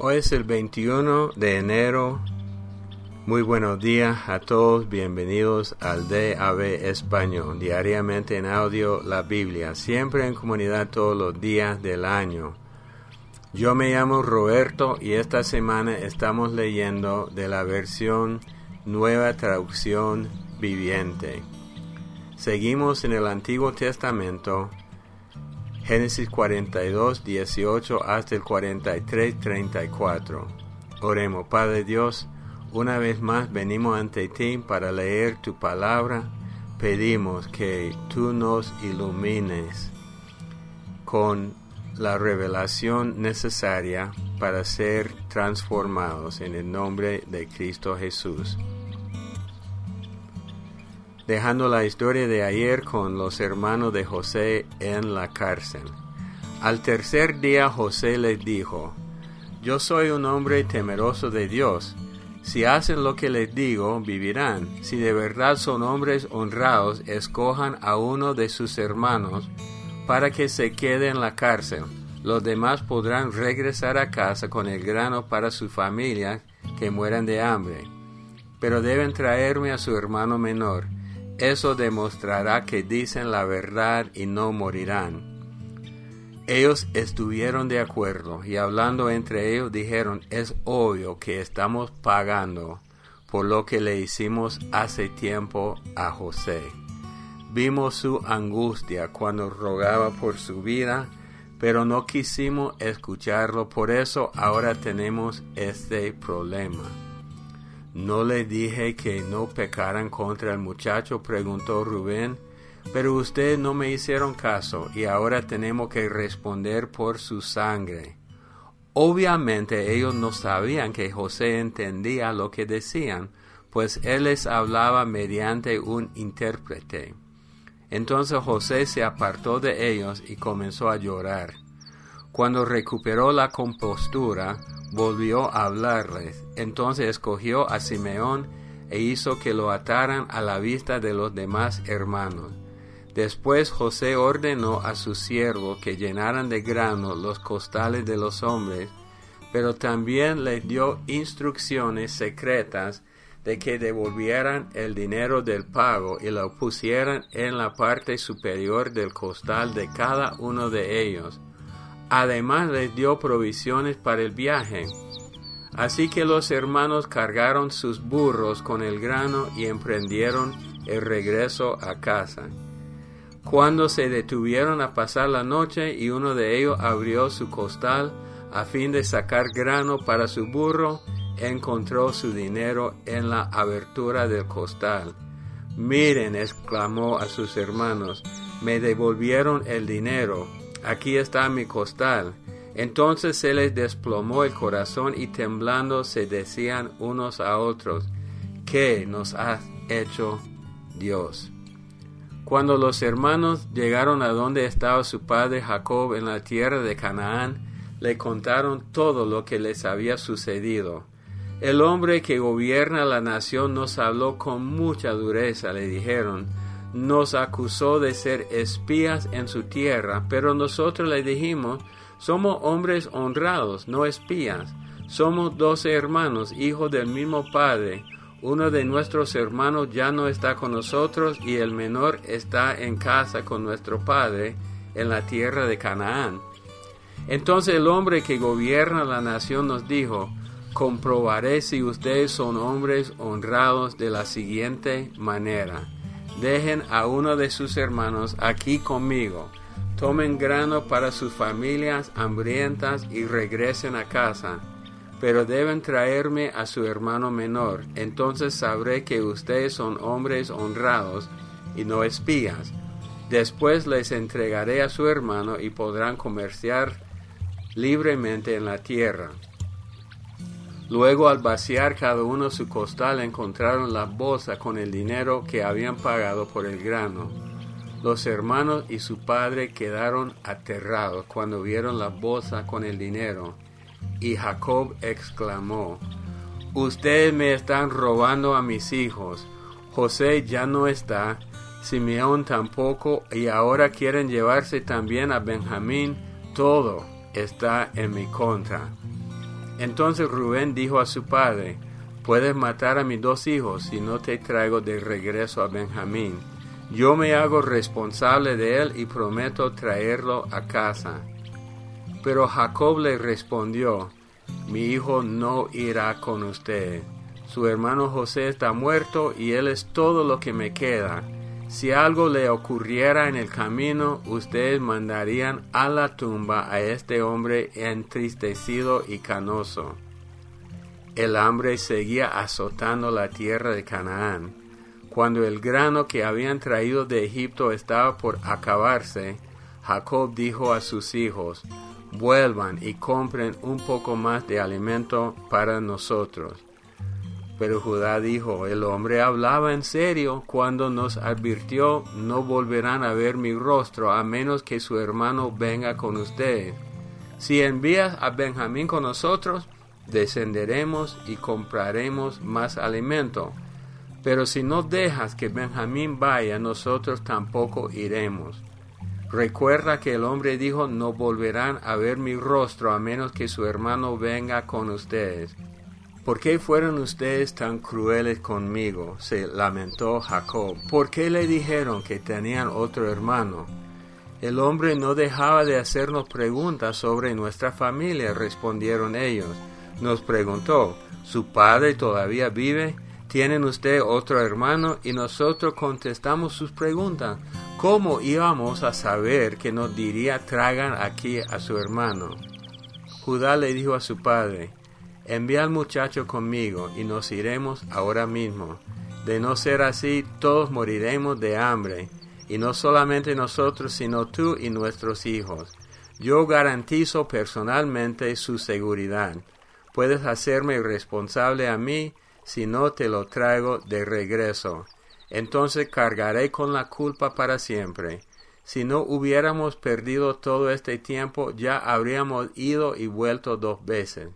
Hoy es el 21 de enero. Muy buenos días a todos. Bienvenidos al DAB Español. Diariamente en audio la Biblia. Siempre en comunidad todos los días del año. Yo me llamo Roberto y esta semana estamos leyendo de la versión Nueva Traducción Viviente. Seguimos en el Antiguo Testamento Génesis 42, 18 hasta el 43, 34. Oremos, Padre Dios, una vez más venimos ante ti para leer tu palabra. Pedimos que tú nos ilumines con la revelación necesaria para ser transformados en el nombre de Cristo Jesús dejando la historia de ayer con los hermanos de José en la cárcel. Al tercer día José les dijo, Yo soy un hombre temeroso de Dios. Si hacen lo que les digo, vivirán. Si de verdad son hombres honrados, escojan a uno de sus hermanos para que se quede en la cárcel. Los demás podrán regresar a casa con el grano para su familia que mueran de hambre. Pero deben traerme a su hermano menor eso demostrará que dicen la verdad y no morirán. Ellos estuvieron de acuerdo y hablando entre ellos dijeron, es obvio que estamos pagando por lo que le hicimos hace tiempo a José. Vimos su angustia cuando rogaba por su vida, pero no quisimos escucharlo, por eso ahora tenemos este problema. ¿No le dije que no pecaran contra el muchacho? preguntó Rubén. Pero ustedes no me hicieron caso y ahora tenemos que responder por su sangre. Obviamente ellos no sabían que José entendía lo que decían, pues él les hablaba mediante un intérprete. Entonces José se apartó de ellos y comenzó a llorar. Cuando recuperó la compostura, volvió a hablarles. Entonces escogió a Simeón e hizo que lo ataran a la vista de los demás hermanos. Después José ordenó a sus siervos que llenaran de grano los costales de los hombres, pero también les dio instrucciones secretas de que devolvieran el dinero del pago y lo pusieran en la parte superior del costal de cada uno de ellos Además les dio provisiones para el viaje. Así que los hermanos cargaron sus burros con el grano y emprendieron el regreso a casa. Cuando se detuvieron a pasar la noche y uno de ellos abrió su costal a fin de sacar grano para su burro, encontró su dinero en la abertura del costal. Miren, exclamó a sus hermanos, me devolvieron el dinero aquí está mi costal. Entonces se les desplomó el corazón y temblando se decían unos a otros, ¿qué nos ha hecho Dios? Cuando los hermanos llegaron a donde estaba su padre Jacob en la tierra de Canaán, le contaron todo lo que les había sucedido. El hombre que gobierna la nación nos habló con mucha dureza, le dijeron, nos acusó de ser espías en su tierra, pero nosotros le dijimos, somos hombres honrados, no espías. Somos doce hermanos, hijos del mismo Padre. Uno de nuestros hermanos ya no está con nosotros y el menor está en casa con nuestro Padre en la tierra de Canaán. Entonces el hombre que gobierna la nación nos dijo, comprobaré si ustedes son hombres honrados de la siguiente manera dejen a uno de sus hermanos aquí conmigo. Tomen grano para sus familias hambrientas y regresen a casa. Pero deben traerme a su hermano menor. Entonces sabré que ustedes son hombres honrados y no espías. Después les entregaré a su hermano y podrán comerciar libremente en la tierra. Luego al vaciar cada uno su costal encontraron la bolsa con el dinero que habían pagado por el grano. Los hermanos y su padre quedaron aterrados cuando vieron la bolsa con el dinero. Y Jacob exclamó, Ustedes me están robando a mis hijos. José ya no está, Simeón tampoco, y ahora quieren llevarse también a Benjamín. Todo está en mi contra. Entonces Rubén dijo a su padre, Puedes matar a mis dos hijos si no te traigo de regreso a Benjamín. Yo me hago responsable de él y prometo traerlo a casa. Pero Jacob le respondió, Mi hijo no irá con usted. Su hermano José está muerto y él es todo lo que me queda. Si algo le ocurriera en el camino, ustedes mandarían a la tumba a este hombre entristecido y canoso. El hambre seguía azotando la tierra de Canaán. Cuando el grano que habían traído de Egipto estaba por acabarse, Jacob dijo a sus hijos, vuelvan y compren un poco más de alimento para nosotros. Pero Judá dijo, el hombre hablaba en serio cuando nos advirtió, no volverán a ver mi rostro a menos que su hermano venga con ustedes. Si envías a Benjamín con nosotros, descenderemos y compraremos más alimento. Pero si no dejas que Benjamín vaya, nosotros tampoco iremos. Recuerda que el hombre dijo, no volverán a ver mi rostro a menos que su hermano venga con ustedes. ¿Por qué fueron ustedes tan crueles conmigo? se lamentó Jacob. ¿Por qué le dijeron que tenían otro hermano? El hombre no dejaba de hacernos preguntas sobre nuestra familia, respondieron ellos. Nos preguntó, ¿su padre todavía vive? ¿Tienen usted otro hermano? Y nosotros contestamos sus preguntas. ¿Cómo íbamos a saber que nos diría tragan aquí a su hermano? Judá le dijo a su padre, envía al muchacho conmigo y nos iremos ahora mismo. De no ser así, todos moriremos de hambre, y no solamente nosotros, sino tú y nuestros hijos. Yo garantizo personalmente su seguridad. Puedes hacerme responsable a mí si no te lo traigo de regreso. Entonces cargaré con la culpa para siempre. Si no hubiéramos perdido todo este tiempo, ya habríamos ido y vuelto dos veces.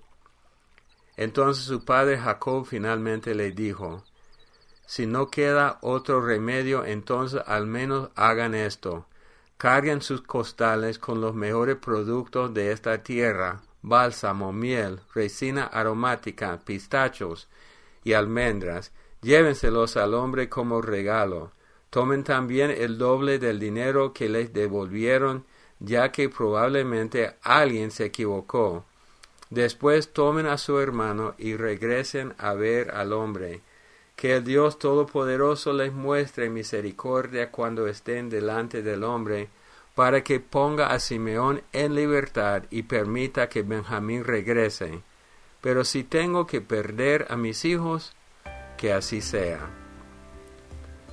Entonces su padre Jacob finalmente le dijo, Si no queda otro remedio, entonces al menos hagan esto. Carguen sus costales con los mejores productos de esta tierra, bálsamo, miel, resina aromática, pistachos y almendras, llévenselos al hombre como regalo. Tomen también el doble del dinero que les devolvieron, ya que probablemente alguien se equivocó Después tomen a su hermano y regresen a ver al hombre. Que el Dios Todopoderoso les muestre misericordia cuando estén delante del hombre, para que ponga a Simeón en libertad y permita que Benjamín regrese. Pero si tengo que perder a mis hijos, que así sea.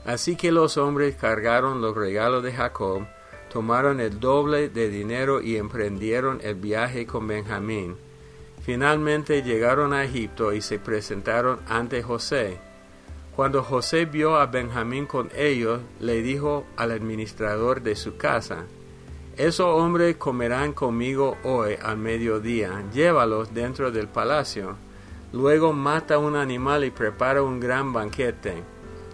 Así que los hombres cargaron los regalos de Jacob, tomaron el doble de dinero y emprendieron el viaje con Benjamín. Finalmente llegaron a Egipto y se presentaron ante José. Cuando José vio a Benjamín con ellos, le dijo al administrador de su casa, Esos hombres comerán conmigo hoy al mediodía, llévalos dentro del palacio. Luego mata un animal y prepara un gran banquete.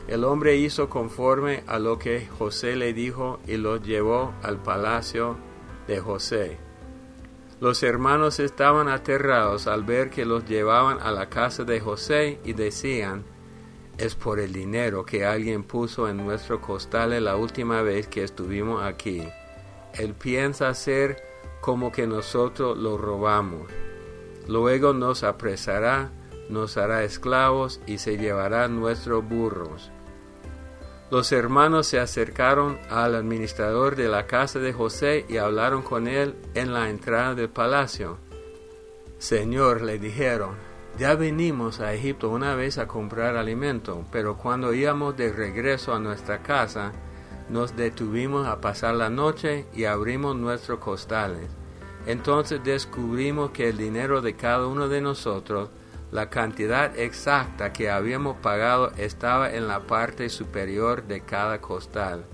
El hombre hizo conforme a lo que José le dijo y los llevó al palacio de José. Los hermanos estaban aterrados al ver que los llevaban a la casa de José y decían, es por el dinero que alguien puso en nuestro costal la última vez que estuvimos aquí. Él piensa hacer como que nosotros lo robamos. Luego nos apresará, nos hará esclavos y se llevará nuestros burros. Los hermanos se acercaron al administrador de la casa de José y hablaron con él en la entrada del palacio. Señor, le dijeron, ya venimos a Egipto una vez a comprar alimento, pero cuando íbamos de regreso a nuestra casa, nos detuvimos a pasar la noche y abrimos nuestros costales. Entonces descubrimos que el dinero de cada uno de nosotros la cantidad exacta que habíamos pagado estaba en la parte superior de cada costal.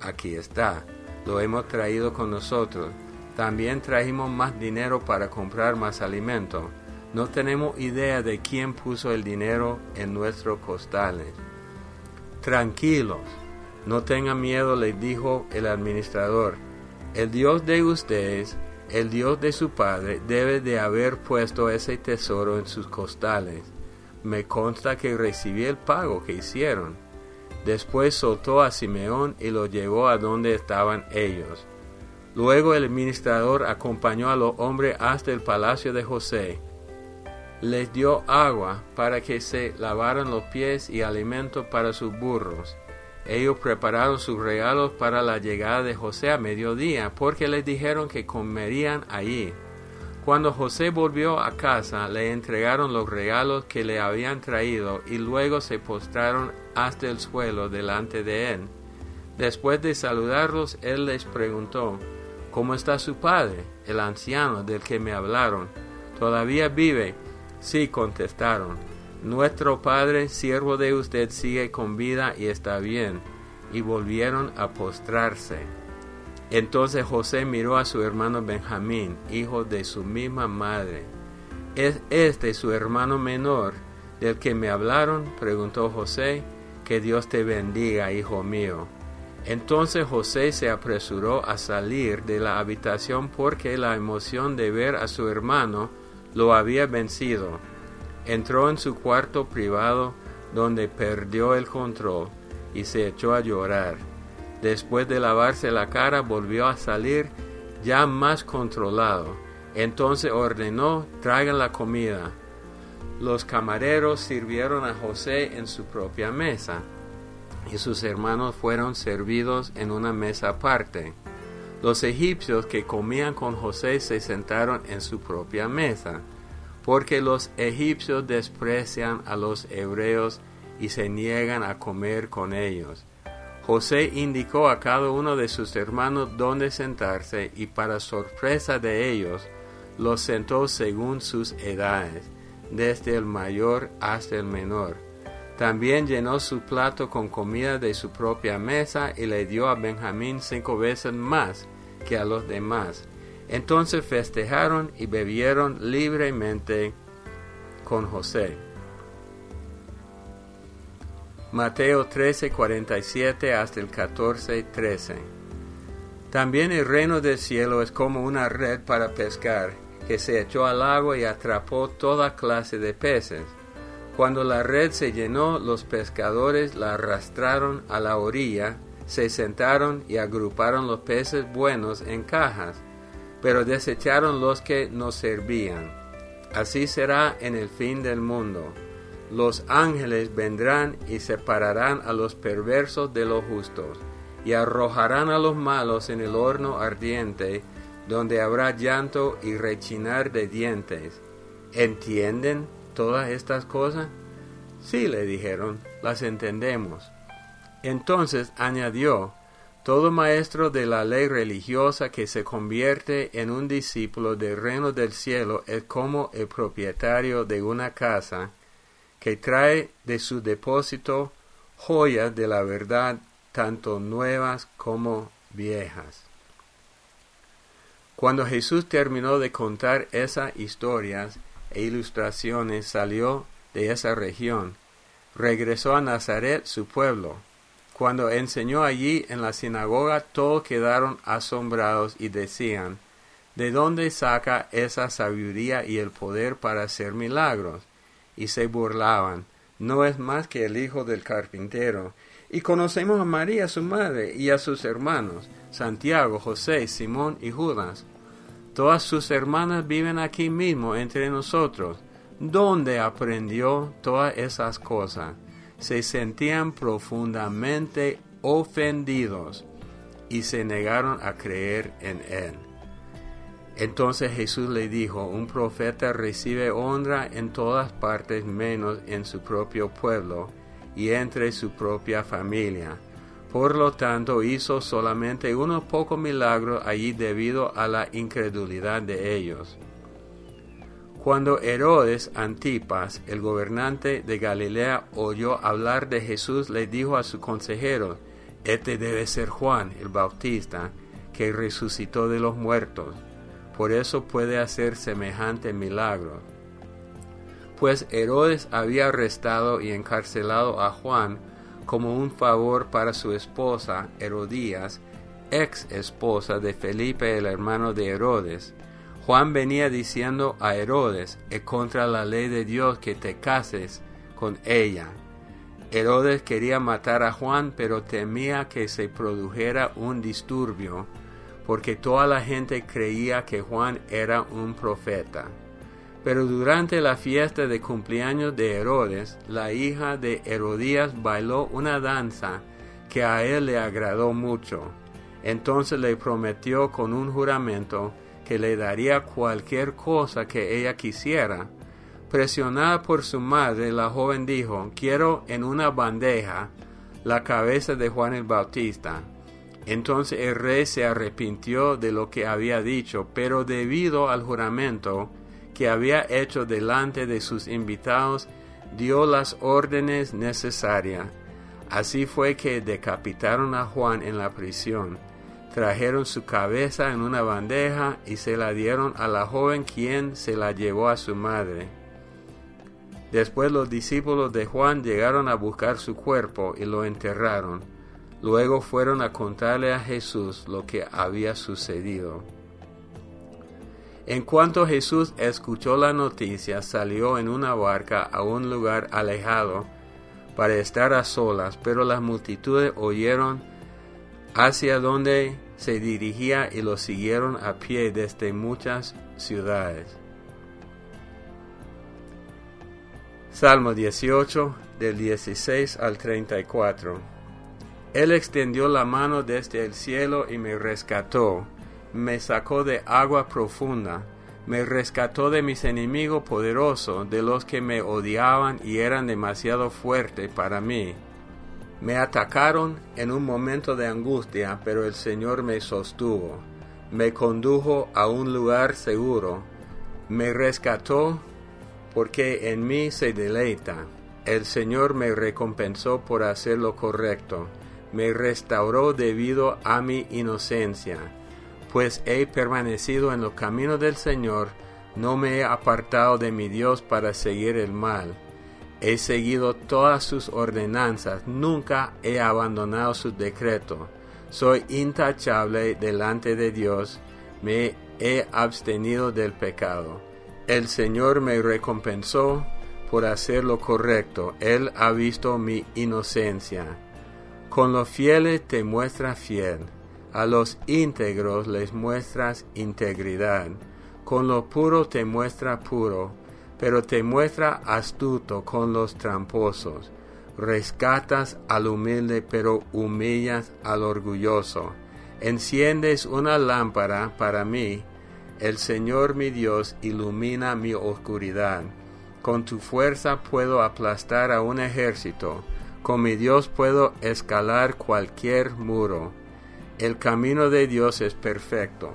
Aquí está, lo hemos traído con nosotros. También trajimos más dinero para comprar más alimento. No tenemos idea de quién puso el dinero en nuestros costales. Tranquilos, no tengan miedo, les dijo el administrador. El Dios de ustedes el Dios de su padre debe de haber puesto ese tesoro en sus costales. Me consta que recibí el pago que hicieron. Después soltó a Simeón y lo llevó a donde estaban ellos. Luego el administrador acompañó a los hombres hasta el palacio de José. Les dio agua para que se lavaran los pies y alimento para sus burros. Ellos prepararon sus regalos para la llegada de José a mediodía, porque les dijeron que comerían allí. Cuando José volvió a casa, le entregaron los regalos que le habían traído y luego se postraron hasta el suelo delante de él. Después de saludarlos, él les preguntó, ¿Cómo está su padre, el anciano del que me hablaron? ¿Todavía vive? Sí, contestaron. Nuestro padre, siervo de usted, sigue con vida y está bien. Y volvieron a postrarse. Entonces José miró a su hermano Benjamín, hijo de su misma madre. ¿Es este su hermano menor del que me hablaron? preguntó José. Que Dios te bendiga, hijo mío. Entonces José se apresuró a salir de la habitación porque la emoción de ver a su hermano lo había vencido. Entró en su cuarto privado donde perdió el control y se echó a llorar. Después de lavarse la cara volvió a salir ya más controlado. Entonces ordenó, traigan la comida. Los camareros sirvieron a José en su propia mesa y sus hermanos fueron servidos en una mesa aparte. Los egipcios que comían con José se sentaron en su propia mesa, porque los egipcios desprecian a los hebreos y se niegan a comer con ellos. José indicó a cada uno de sus hermanos dónde sentarse y para sorpresa de ellos los sentó según sus edades, desde el mayor hasta el menor también llenó su plato con comida de su propia mesa y le dio a Benjamín cinco veces más que a los demás. Entonces festejaron y bebieron libremente con José. Mateo 13, 47 hasta el 14, 13. También el reino del cielo es como una red para pescar, que se echó al agua y atrapó toda clase de peces. Cuando la red se llenó, los pescadores la arrastraron a la orilla, se sentaron y agruparon los peces buenos en cajas, pero desecharon los que no servían. Así será en el fin del mundo. Los ángeles vendrán y separarán a los perversos de los justos, y arrojarán a los malos en el horno ardiente, donde habrá llanto y rechinar de dientes. ¿Entienden? todas estas cosas? Sí, le dijeron, las entendemos. Entonces añadió, todo maestro de la ley religiosa que se convierte en un discípulo del reino del cielo es como el propietario de una casa que trae de su depósito joyas de la verdad, tanto nuevas como viejas. Cuando Jesús terminó de contar esas historias, e ilustraciones salió de esa región. Regresó a Nazaret, su pueblo. Cuando enseñó allí en la sinagoga, todos quedaron asombrados y decían, ¿De dónde saca esa sabiduría y el poder para hacer milagros? Y se burlaban, no es más que el hijo del carpintero. Y conocemos a María, su madre, y a sus hermanos, Santiago, José, Simón y Judas Todas sus hermanas viven aquí mismo entre nosotros. ¿Dónde aprendió todas esas cosas? Se sentían profundamente ofendidos y se negaron a creer en él. Entonces Jesús le dijo, un profeta recibe honra en todas partes menos en su propio pueblo y entre su propia familia. Por lo tanto, hizo solamente unos pocos milagros allí debido a la incredulidad de ellos. Cuando Herodes Antipas, el gobernante de Galilea, oyó hablar de Jesús, le dijo a su consejero, Este debe ser Juan el Bautista, que resucitó de los muertos. Por eso puede hacer semejante milagro. Pues Herodes había arrestado y encarcelado a Juan como un favor para su esposa Herodías, ex esposa de Felipe el hermano de Herodes, Juan venía diciendo a Herodes, es contra la ley de Dios que te cases con ella. Herodes quería matar a Juan, pero temía que se produjera un disturbio, porque toda la gente creía que Juan era un profeta. Pero durante la fiesta de cumpleaños de Herodes, la hija de Herodías bailó una danza que a él le agradó mucho. Entonces le prometió con un juramento que le daría cualquier cosa que ella quisiera. Presionada por su madre, la joven dijo, quiero en una bandeja la cabeza de Juan el Bautista. Entonces el rey se arrepintió de lo que había dicho, pero debido al juramento que había hecho delante de sus invitados, dio las órdenes necesarias. Así fue que decapitaron a Juan en la prisión trajeron su cabeza en una bandeja y se la dieron a la joven quien se la llevó a su madre. Después los discípulos de Juan llegaron a buscar su cuerpo y lo enterraron. Luego fueron a contarle a Jesús lo que había sucedido. En cuanto Jesús escuchó la noticia, salió en una barca a un lugar alejado para estar a solas, pero las multitudes oyeron hacia donde se dirigía y lo siguieron a pie desde muchas ciudades. Salmo 18 del 16 al 34. Él extendió la mano desde el cielo y me rescató, me sacó de agua profunda, me rescató de mis enemigos poderosos, de los que me odiaban y eran demasiado fuertes para mí. Me atacaron en un momento de angustia, pero el Señor me sostuvo. Me condujo a un lugar seguro. Me rescató porque en mí se deleita. El Señor me recompensó por hacer lo correcto. Me restauró debido a mi inocencia. Pues he permanecido en los caminos del Señor, no me he apartado de mi Dios para seguir el mal. He seguido todas sus ordenanzas, nunca he abandonado su decreto. Soy intachable delante de Dios, me he abstenido del pecado. El Señor me recompensó por hacer lo correcto, Él ha visto mi inocencia. Con los fieles te muestra fiel, a los íntegros les muestras integridad, con lo puro te muestra puro, pero te muestra astuto con los tramposos. Rescatas al humilde, pero humillas al orgulloso. Enciendes una lámpara para mí. El Señor mi Dios ilumina mi oscuridad. Con tu fuerza puedo aplastar a un ejército. Con mi Dios puedo escalar cualquier muro. El camino de Dios es perfecto.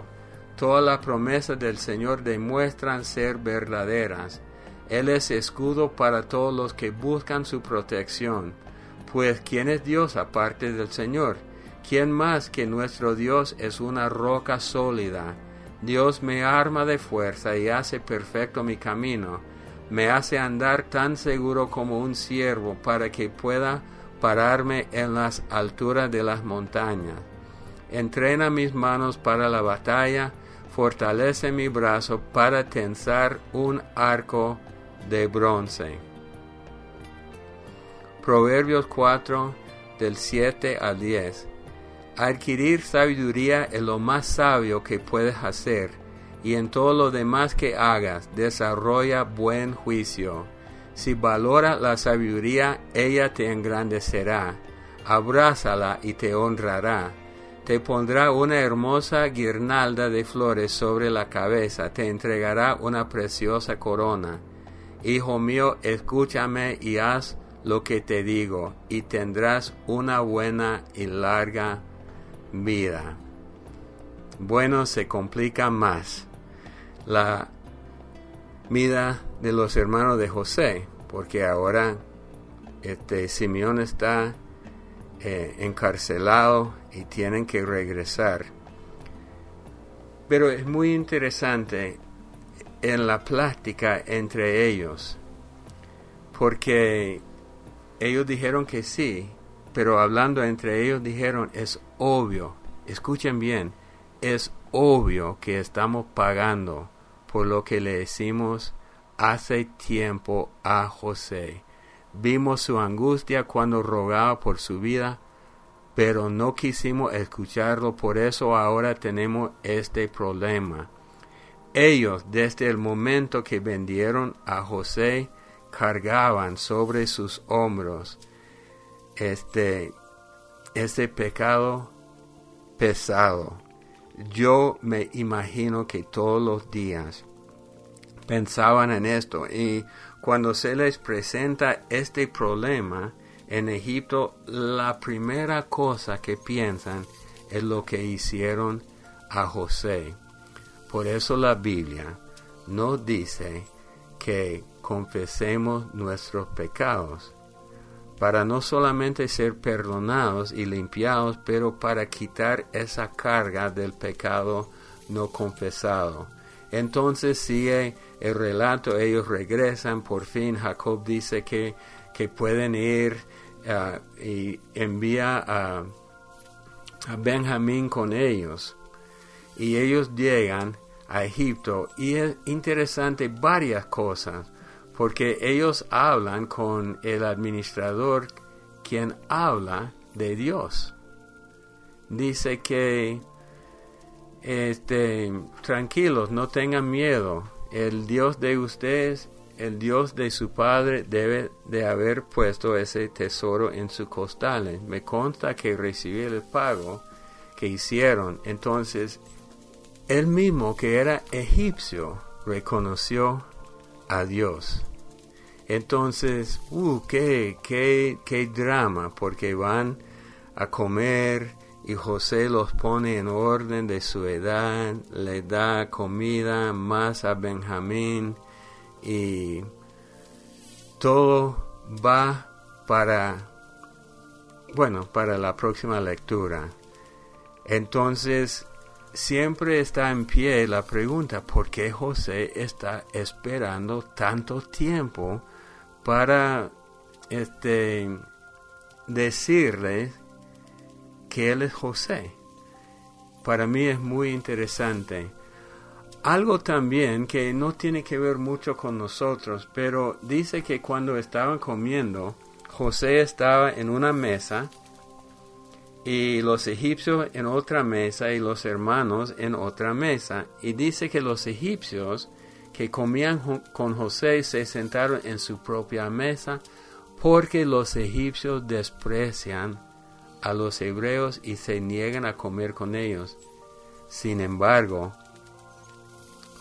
Todas las promesas del Señor demuestran ser verdaderas. Él es escudo para todos los que buscan su protección. Pues ¿quién es Dios aparte del Señor? ¿Quién más que nuestro Dios es una roca sólida? Dios me arma de fuerza y hace perfecto mi camino. Me hace andar tan seguro como un ciervo para que pueda pararme en las alturas de las montañas. Entrena mis manos para la batalla, fortalece mi brazo para tensar un arco de bronce. Proverbios 4 del 7 al 10. Adquirir sabiduría es lo más sabio que puedes hacer, y en todo lo demás que hagas desarrolla buen juicio. Si valora la sabiduría, ella te engrandecerá, abrázala y te honrará. Te pondrá una hermosa guirnalda de flores sobre la cabeza, te entregará una preciosa corona Hijo mío, escúchame y haz lo que te digo, y tendrás una buena y larga vida. Bueno, se complica más la vida de los hermanos de José, porque ahora este Simeón está eh, encarcelado y tienen que regresar. Pero es muy interesante en la plática entre ellos, porque ellos dijeron que sí, pero hablando entre ellos dijeron, es obvio, escuchen bien, es obvio que estamos pagando por lo que le decimos hace tiempo a José. Vimos su angustia cuando rogaba por su vida, pero no quisimos escucharlo, por eso ahora tenemos este problema. Ellos, desde el momento que vendieron a José, cargaban sobre sus hombros este, este pecado pesado. Yo me imagino que todos los días pensaban en esto y cuando se les presenta este problema en Egipto, la primera cosa que piensan es lo que hicieron a José. Por eso la Biblia nos dice que confesemos nuestros pecados, para no solamente ser perdonados y limpiados, pero para quitar esa carga del pecado no confesado. Entonces sigue el relato, ellos regresan, por fin Jacob dice que, que pueden ir uh, y envía a, a Benjamín con ellos. Y ellos llegan a Egipto y es interesante varias cosas porque ellos hablan con el administrador quien habla de Dios. Dice que este, tranquilos, no tengan miedo. El Dios de ustedes, el Dios de su padre debe de haber puesto ese tesoro en su costales. Me consta que recibió el pago que hicieron. Entonces, él mismo que era egipcio reconoció a Dios. Entonces, uh, qué, qué, qué drama, porque van a comer y José los pone en orden de su edad, le da comida más a Benjamín y todo va para, bueno, para la próxima lectura. Entonces, siempre está en pie la pregunta, ¿por qué José está esperando tanto tiempo para este, decirle que él es José? Para mí es muy interesante. Algo también que no tiene que ver mucho con nosotros, pero dice que cuando estaban comiendo, José estaba en una mesa y los egipcios en otra mesa y los hermanos en otra mesa. Y dice que los egipcios que comían con José se sentaron en su propia mesa porque los egipcios desprecian a los hebreos y se niegan a comer con ellos. Sin embargo,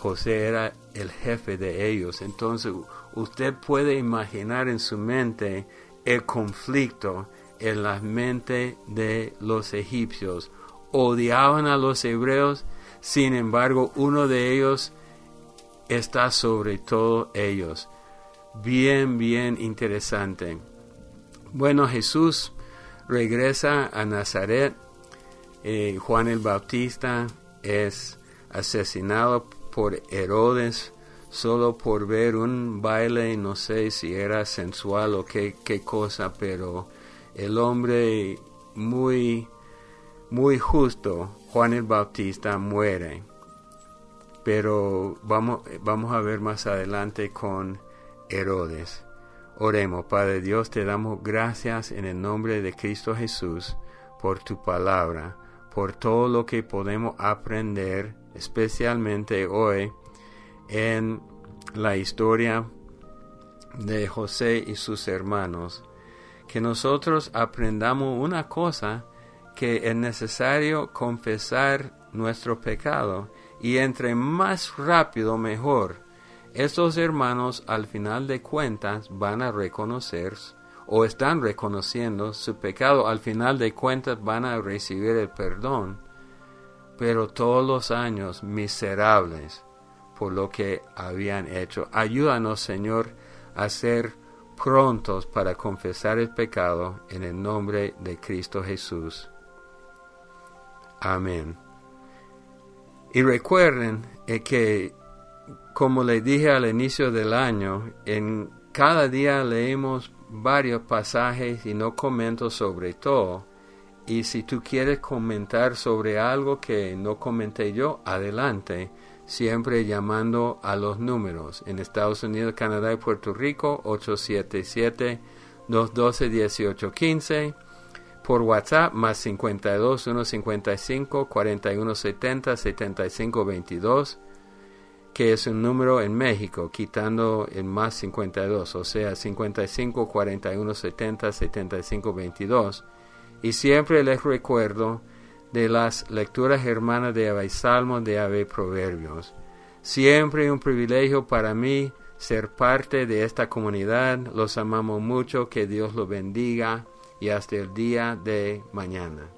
José era el jefe de ellos. Entonces usted puede imaginar en su mente el conflicto en la mente de los egipcios. Odiaban a los hebreos, sin embargo uno de ellos está sobre todo ellos. Bien, bien interesante. Bueno, Jesús regresa a Nazaret. Eh, Juan el Bautista es asesinado por Herodes solo por ver un baile, no sé si era sensual o qué, qué cosa, pero el hombre muy, muy justo, Juan el Bautista, muere. Pero vamos, vamos a ver más adelante con Herodes. Oremos, Padre Dios, te damos gracias en el nombre de Cristo Jesús por tu palabra, por todo lo que podemos aprender, especialmente hoy, en la historia de José y sus hermanos que nosotros aprendamos una cosa, que es necesario confesar nuestro pecado y entre más rápido mejor. Estos hermanos al final de cuentas van a reconocer o están reconociendo su pecado, al final de cuentas van a recibir el perdón, pero todos los años miserables por lo que habían hecho. Ayúdanos, Señor, a ser prontos para confesar el pecado en el nombre de Cristo Jesús. Amén. Y recuerden eh, que, como les dije al inicio del año, en cada día leemos varios pasajes y no comento sobre todo. Y si tú quieres comentar sobre algo que no comenté yo, adelante. Siempre llamando a los números en Estados Unidos, Canadá y Puerto Rico 877-212-1815, por WhatsApp más 52 155 4170 7522 que es un número en México, quitando el más 52, o sea, 55 41 70 75 22. Y siempre les recuerdo de las lecturas hermanas de Ave Salmo, de Ave Proverbios. Siempre un privilegio para mí ser parte de esta comunidad. Los amamos mucho, que Dios los bendiga y hasta el día de mañana.